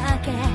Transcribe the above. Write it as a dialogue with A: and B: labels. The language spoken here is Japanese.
A: だけ